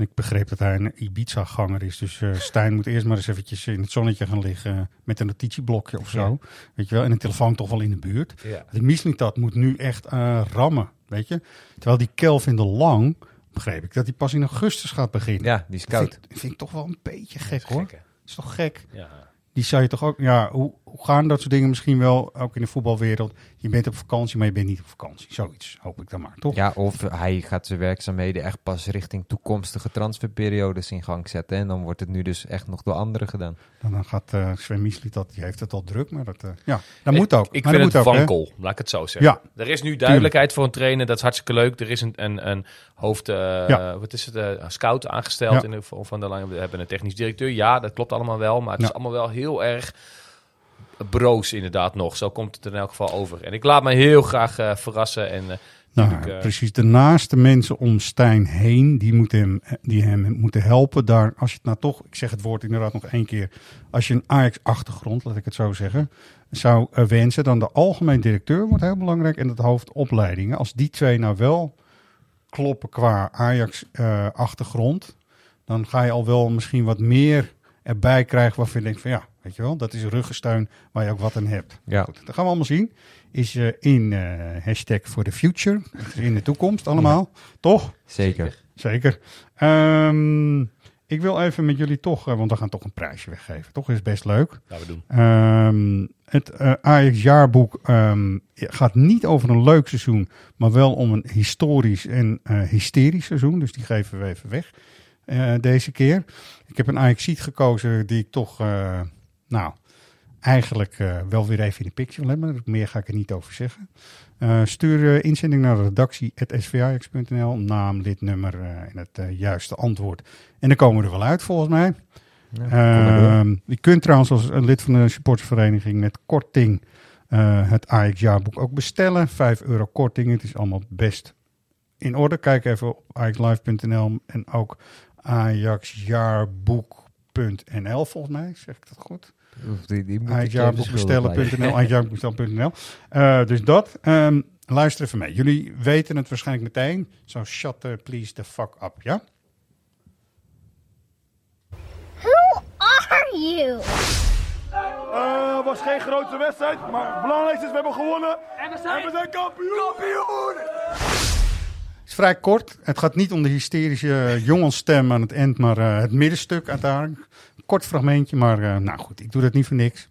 Ik begreep dat hij een Ibiza-ganger is. Dus eh, Stijn moet eerst maar eens eventjes in het zonnetje gaan liggen met een notitieblokje of zo. Weet je wel? En een telefoon toch wel in de buurt. Ja. Die Mislintat moet nu echt eh, rammen, weet je. Terwijl die Kelvin de Lang, begreep ik, dat hij pas in augustus gaat beginnen. Ja, die is Dat vind, ik- vind ik toch wel een beetje gek hoor. Is toch gek? Ja. Die zou je toch ook, ja, hoe gaan dat soort dingen misschien wel, ook in de voetbalwereld? Je bent op vakantie, maar je bent niet op vakantie. Zoiets, hoop ik dan maar, toch? Ja, of hij gaat zijn werkzaamheden echt pas richting toekomstige transferperiodes in gang zetten. En dan wordt het nu dus echt nog door anderen gedaan. Dan, dan gaat eh Sven dat, die heeft het al druk, maar dat, eh, ja, dat Ik- moet ook. Ik maar vind dat het wankel, laat ik het zo zeggen. Ja. Er is nu duidelijkheid voor een trainer, dat is hartstikke leuk. Er is een, een, een hoofd, eh, Ja. wat is het, eh, scout aangesteld Ja. in de van de lange. We hebben een technisch directeur. Ja, dat klopt allemaal wel, maar het Ja. is allemaal wel heel erg broos inderdaad nog. Zo komt het er in elk geval over. En ik laat me heel graag eh, verrassen en... eh, Nou, eh, precies. De naaste mensen om Stijn heen, die moeten hem, die hem moeten helpen. Daar, als je het nou toch, ik zeg het woord inderdaad nog één keer. Als je een Ajax-achtergrond, laat ik het zo zeggen, zou wensen, dan de algemeen directeur wordt heel belangrijk en het hoofd opleidingen. Als die twee nou wel kloppen qua Ajax-achtergrond, dan ga je al wel misschien wat meer erbij krijgen waarvan je denkt van ja, weet je wel, dat is ruggensteun waar je ook wat aan hebt. Ja. Goed, dat gaan we allemaal zien. Is eh, in eh, hashtag for the future. In de toekomst allemaal. Toch? Zeker. Zeker. Ehm, ik wil even met jullie toch, eh, want we gaan toch een prijsje weggeven. Toch is best leuk. Laten we doen. Ehm, het eh, Ajax jaarboek ehm, gaat niet over een leuk seizoen, maar wel om een historisch en eh, hysterisch seizoen. Dus die geven we even weg eh, deze keer. Ik heb een Ajax gekozen die ik toch, eh, nou, eigenlijk eh, wel weer even in de picture hebben. Meer ga ik er niet over zeggen. Eh, stuur eh, inzending naar de naam, lidnummer en het juiste antwoord. En dan komen we er wel uit volgens mij. Ja, maar. Ehm, je kunt trouwens als een lid van de supportersvereniging met korting het Ajax jaarboek ook bestellen. 5 euro korting. Het is allemaal best in orde. Kijk even op ajaxlive.nl en ook ajaxjaarboek.nl volgens mij. Zeg ik dat goed? Oef, Die, moet Eh, Dus dat. Ehm, luister even mee. Jullie weten het waarschijnlijk meteen. Zo shut the please the fuck up, ja? Who are you? Het was geen grote wedstrijd, maar het belangrijkste is we hebben gewonnen. En we zijn, kampioen. kampioen. Het is vrij kort. Het gaat niet om de hysterische jongensstem aan het eind, maar eh, het middenstuk uiteindelijk. Een kort fragmentje, maar eh, nou goed, ik doe dat niet voor niks.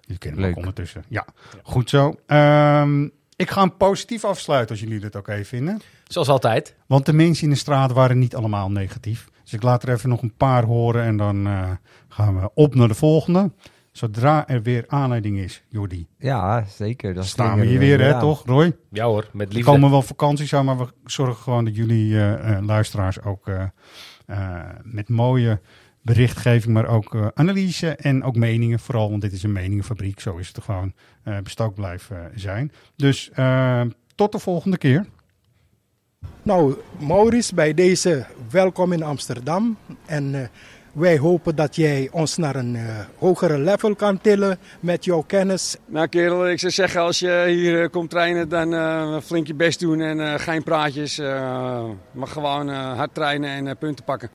Jullie kennen me ondertussen. Ja, goed zo. Ehm, ik ga hem positief afsluiten als jullie dit oké vinden. Zoals altijd. Want de mensen in de straat waren niet allemaal negatief. Dus ik laat er even nog een paar horen en dan eh, gaan we op naar de volgende. Zodra er weer aanleiding is, Jordi. Ja, zeker. Dan Staan we hier we weer, hè, toch, Roy? Ja hoor, met Er liefde. komen wel vakanties aan, maar we zorgen gewoon dat jullie eh, eh, luisteraars ook eh, eh, met mooie berichtgeving, maar ook uh, analyse en ook meningen. Vooral, want dit is een meningenfabriek. Zo is het gewoon uh, bestookt blijven zijn. Dus uh, tot de volgende keer. Nou, Maurice, bij deze welkom in Amsterdam. En wij hopen dat jij ons naar een uh, hogere level kan tillen met jouw kennis. Nou kerel, ik zou zeggen als je hier uh, komt trainen dan uh, flink je best doen en geen praatjes. maar gewoon hard trainen en punten pakken.